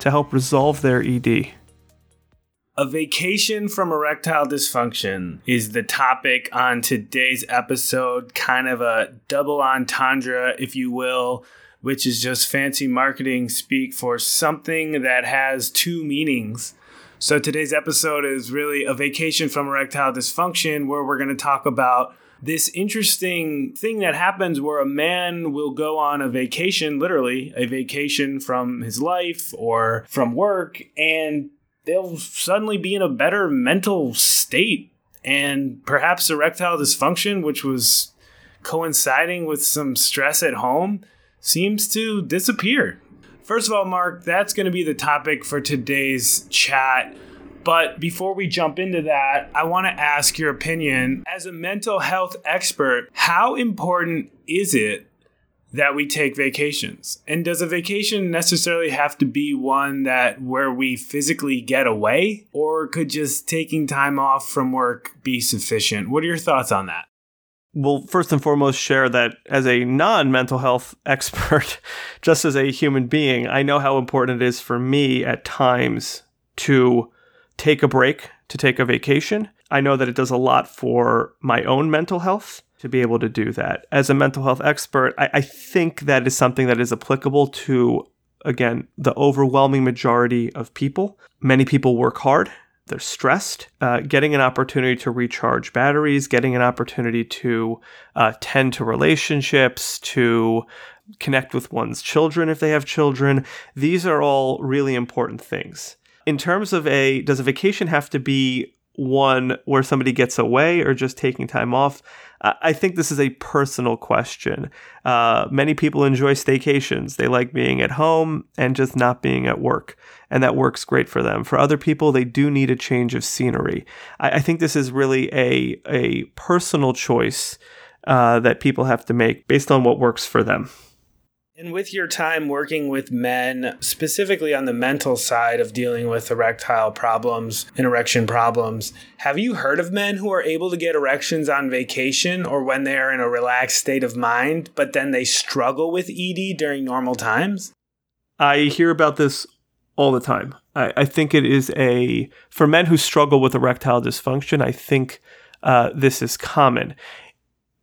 to help resolve their ED. A vacation from erectile dysfunction is the topic on today's episode, kind of a double entendre, if you will, which is just fancy marketing speak for something that has two meanings. So today's episode is really a vacation from erectile dysfunction, where we're going to talk about this interesting thing that happens where a man will go on a vacation, literally a vacation from his life or from work, and they'll suddenly be in a better mental state and perhaps erectile dysfunction, which was coinciding with some stress at home, seems to disappear. First of all, Mark, that's going to be the topic for today's chat. But before we jump into that, I want to ask your opinion. As a mental health expert, how important is it that we take vacations. And does a vacation necessarily have to be one that where we physically get away or could just taking time off from work be sufficient? What are your thoughts on that? Well, first and foremost, share that as a non mental health expert, just as a human being, I know how important it is for me at times to take a break, to take a vacation. I know that it does a lot for my own mental health to be able to do that. As a mental health expert, I, I think that is something that is applicable to, again, the overwhelming majority of people. Many people work hard. They're stressed. Uh, getting an opportunity to recharge batteries, getting an opportunity to uh, tend to relationships, to connect with one's children if they have children. These are all really important things. In terms of a, does a vacation have to be one where somebody gets away or just taking time off? I think this is a personal question. Uh, many people enjoy staycations. They like being at home and just not being at work, and that works great for them. For other people, they do need a change of scenery. I, I think this is really a a personal choice uh, that people have to make based on what works for them. And with your time working with men, specifically on the mental side of dealing with erectile problems and erection problems, have you heard of men who are able to get erections on vacation or when they are in a relaxed state of mind, but then they struggle with ED during normal times? I hear about this all the time. I, I think it is a, for men who struggle with erectile dysfunction, I think uh, this is common.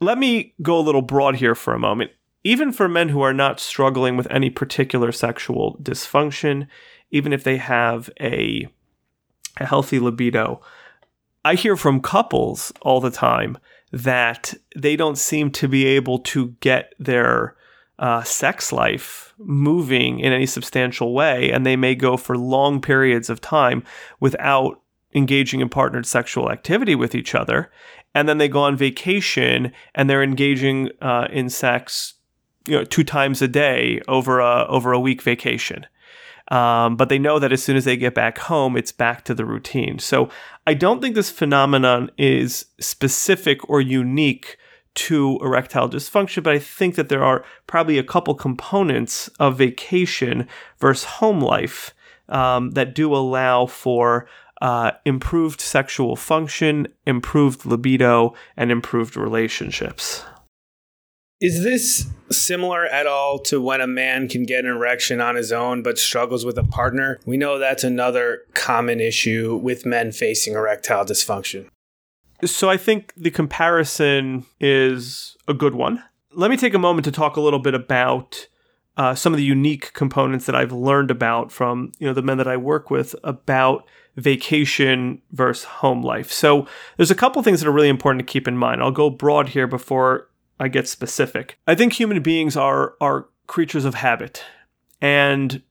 Let me go a little broad here for a moment even for men who are not struggling with any particular sexual dysfunction, even if they have a, a healthy libido, I hear from couples all the time that they don't seem to be able to get their uh, sex life moving in any substantial way, and they may go for long periods of time without engaging in partnered sexual activity with each other. And then they go on vacation and they're engaging uh, in sex you know two times a day over a over a week vacation. Um, but they know that as soon as they get back home, it's back to the routine. So I don't think this phenomenon is specific or unique to erectile dysfunction, but I think that there are probably a couple components of vacation versus home life um, that do allow for uh, improved sexual function, improved libido, and improved relationships. Is this similar at all to when a man can get an erection on his own but struggles with a partner? We know that's another common issue with men facing erectile dysfunction. So I think the comparison is a good one. Let me take a moment to talk a little bit about uh, some of the unique components that I've learned about from you know the men that I work with about vacation versus home life. So there's a couple things that are really important to keep in mind. I'll go broad here before I get specific. I think human beings are are creatures of habit and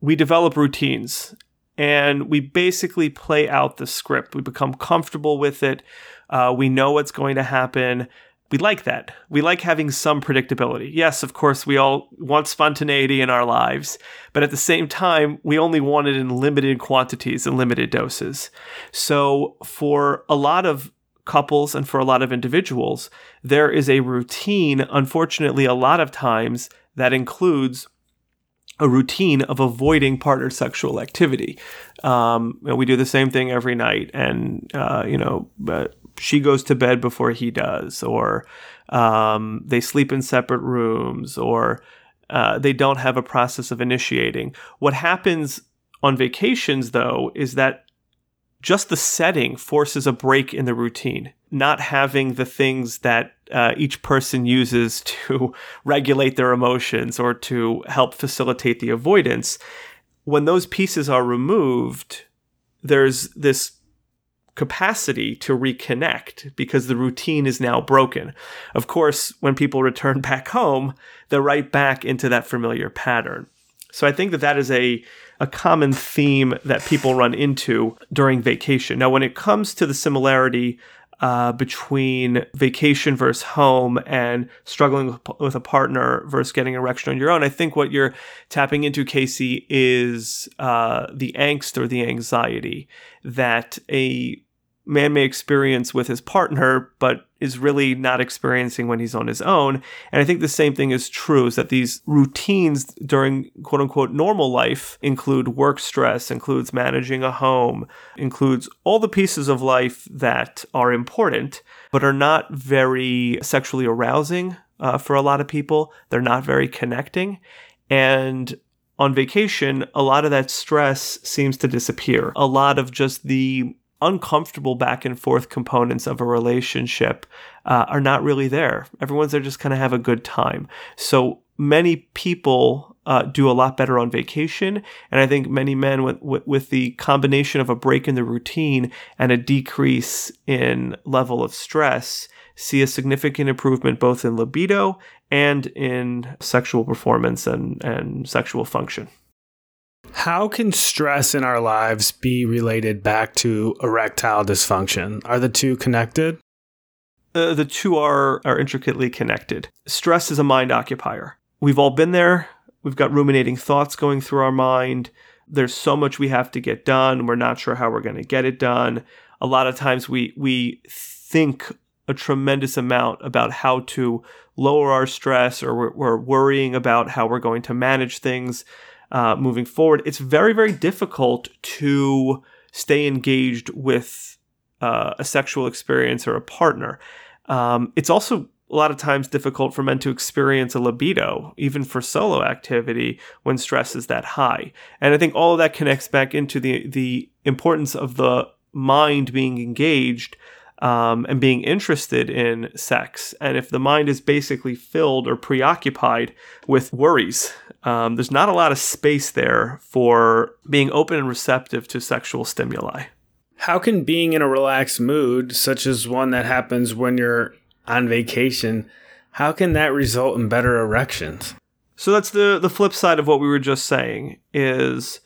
we develop routines and we basically play out the script. We become comfortable with it. Uh, we know what's going to happen. we like that. We like having some predictability. Yes, of course, we all want spontaneity in our lives, but at the same time, we only want it in limited quantities and limited doses. So, for a lot of couples and for a lot of individuals, there is a routine, unfortunately, a lot of times that includes a routine of avoiding partner sexual activity. Um, we do the same thing every night, and uh, you know, she goes to bed before he does, or um, they sleep in separate rooms, or uh, they don't have a process of initiating. What happens on vacations, though, is that just the setting forces a break in the routine. Not having the things that uh, each person uses to regulate their emotions or to help facilitate the avoidance. When those pieces are removed, there's this capacity to reconnect because the routine is now broken. Of course, when people return back home, they're right back into that familiar pattern. So I think that that is a a common theme that people run into during vacation. Now, when it comes to the similarity uh, between vacation versus home and struggling with a partner versus getting erection on your own, I think what you're tapping into, Casey, is uh, the angst or the anxiety that a man may experience with his partner, but is really not experiencing when he's on his own. And I think the same thing is true is that these routines during quote unquote normal life include work stress, includes managing a home, includes all the pieces of life that are important, but are not very sexually arousing uh, for a lot of people. They're not very connecting. And on vacation, a lot of that stress seems to disappear. A lot of just the uncomfortable back and forth components of a relationship uh, are not really there. Everyone's there just kind of have a good time. So many people uh, do a lot better on vacation, and I think many men with, with, the combination of a break in the routine and a decrease in level of stress see a significant improvement both in libido and in sexual performance and, and sexual function. How can stress in our lives be related back to erectile dysfunction? Are the two connected? Uh, the two are, are intricately connected. Stress is a mind occupier. We've all been there. We've got ruminating thoughts going through our mind. There's so much we have to get done. We're not sure how we're going to get it done. A lot of times we, we think a tremendous amount about how to lower our stress or we're, we're worrying about how we're going to manage things uh, moving forward, it's very, very difficult to stay engaged with uh, a sexual experience or a partner. Um, it's also a lot of times difficult for men to experience a libido, even for solo activity, when stress is that high. And I think all of that connects back into the the importance of the mind being engaged um, and being interested in sex. And if the mind is basically filled or preoccupied with worries, um, there's not a lot of space there for being open and receptive to sexual stimuli. How can being in a relaxed mood, such as one that happens when you're on vacation, how can that result in better erections? So that's the the flip side of what we were just saying is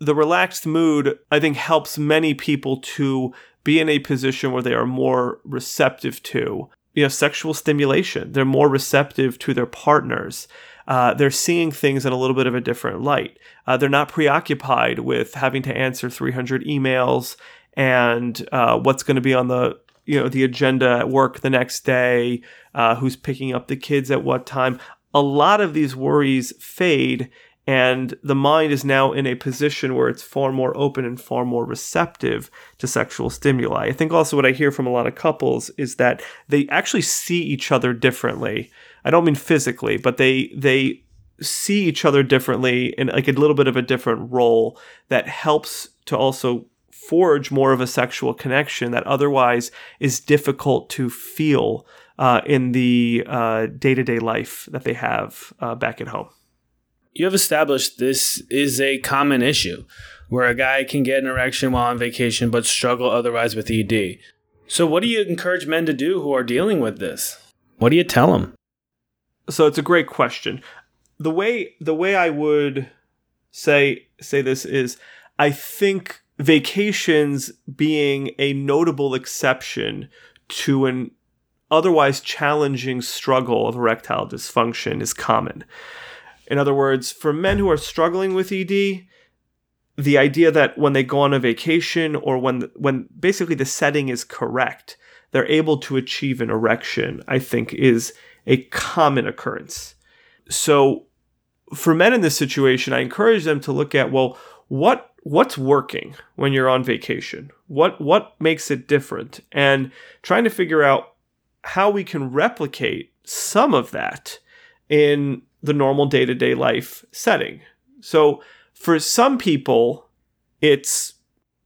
the relaxed mood I think helps many people to be in a position where they are more receptive to. You know sexual stimulation. They're more receptive to their partners. Uh, they're seeing things in a little bit of a different light. Uh, they're not preoccupied with having to answer 300 emails and uh, what's going to be on the you know the agenda at work the next day uh, who's picking up the kids at what time. A lot of these worries fade and the mind is now in a position where it's far more open and far more receptive to sexual stimuli. I think also what I hear from a lot of couples is that they actually see each other differently. I don't mean physically, but they they see each other differently in like a little bit of a different role that helps to also forge more of a sexual connection that otherwise is difficult to feel uh, in the day to day life that they have uh, back at home you have established this is a common issue where a guy can get an erection while on vacation but struggle otherwise with ED. So, what do you encourage men to do who are dealing with this? What do you tell them? So, it's a great question. The way the way I would say say this is I think vacations being a notable exception to an otherwise challenging struggle of erectile dysfunction is common. In other words, for men who are struggling with ED, the idea that when they go on a vacation or when when basically the setting is correct, they're able to achieve an erection, I think is a common occurrence. So for men in this situation, I encourage them to look at well, what what's working when you're on vacation? What what makes it different? And trying to figure out how we can replicate some of that in the normal day-to-day life setting. So for some people, it's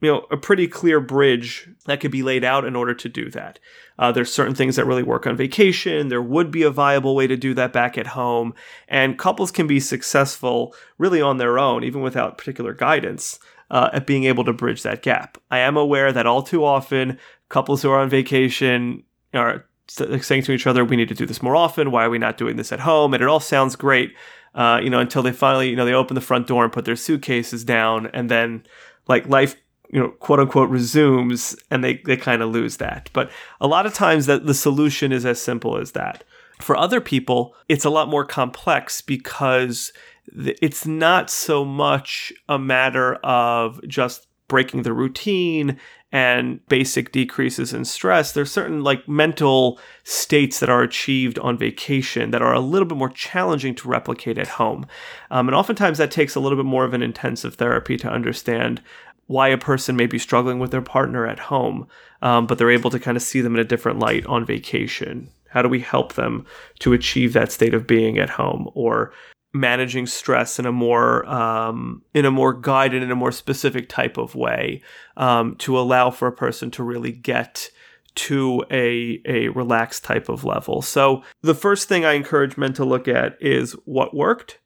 you know a pretty clear bridge that could be laid out in order to do that. Uh, there's certain things that really work on vacation. There would be a viable way to do that back at home, and couples can be successful really on their own, even without particular guidance, uh, at being able to bridge that gap. I am aware that all too often couples who are on vacation are saying to each other, "We need to do this more often. Why are we not doing this at home?" And it all sounds great, uh, you know, until they finally, you know, they open the front door and put their suitcases down, and then like life you know quote unquote resumes and they, they kind of lose that but a lot of times that the solution is as simple as that for other people it's a lot more complex because it's not so much a matter of just breaking the routine and basic decreases in stress there's certain like mental states that are achieved on vacation that are a little bit more challenging to replicate at home um, and oftentimes that takes a little bit more of an intensive therapy to understand why a person may be struggling with their partner at home, um, but they're able to kind of see them in a different light on vacation. How do we help them to achieve that state of being at home or managing stress in a more um, in a more guided in a more specific type of way um, to allow for a person to really get to a a relaxed type of level. So the first thing I encourage men to look at is what worked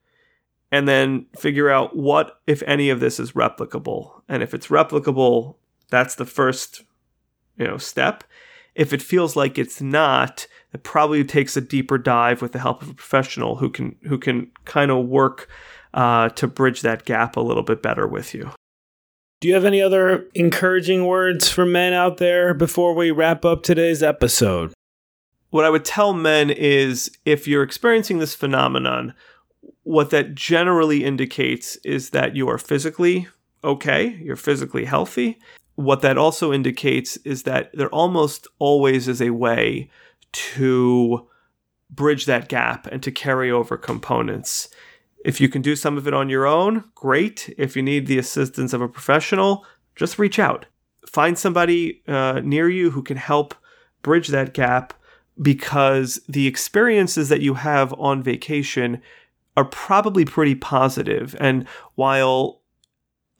and then figure out what, if any, of this is replicable. And if it's replicable, that's the first, you know, step. If it feels like it's not, it probably takes a deeper dive with the help of a professional who can who can kind of work uh, to bridge that gap a little bit better with you. Do you have any other encouraging words for men out there before we wrap up today's episode? What I would tell men is if you're experiencing this phenomenon, what that generally indicates is that you are physically okay, you're physically healthy. What that also indicates is that there almost always is a way to bridge that gap and to carry over components. If you can do some of it on your own, great. If you need the assistance of a professional, just reach out. Find somebody uh, near you who can help bridge that gap because the experiences that you have on vacation are probably pretty positive. And while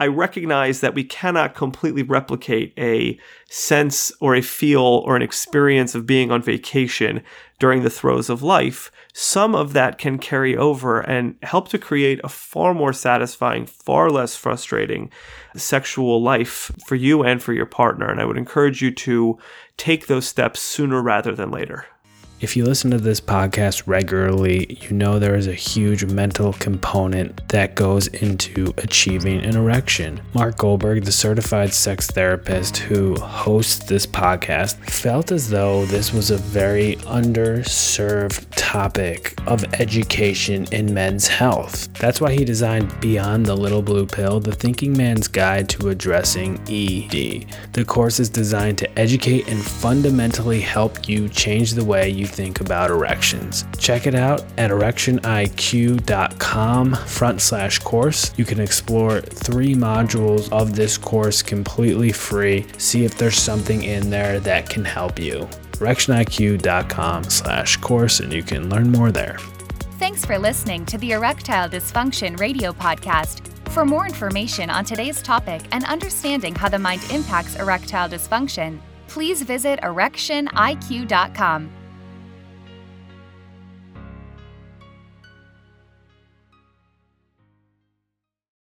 I recognize that we cannot completely replicate a sense or a feel or an experience of being on vacation during the throes of life. Some of that can carry over and help to create a far more satisfying, far less frustrating sexual life for you and for your partner. And I would encourage you to take those steps sooner rather than later. If you listen to this podcast regularly, you know there is a huge mental component that goes into achieving an erection. Mark Goldberg, the certified sex therapist who hosts this podcast, felt as though this was a very underserved topic of education in men's health. That's why he designed Beyond the Little Blue Pill, the thinking man's guide to addressing ED. The course is designed to educate and fundamentally help you change the way you think about erections. Check it out at erectioniq.com front slash course. You can explore three modules of this course completely free. See if there's something in there that can help you. erectioniq.com slash course and you can learn more there. Thanks for listening to the Erectile Dysfunction Radio Podcast. For more information on today's topic and understanding how the mind impacts erectile dysfunction, please visit erectioniq.com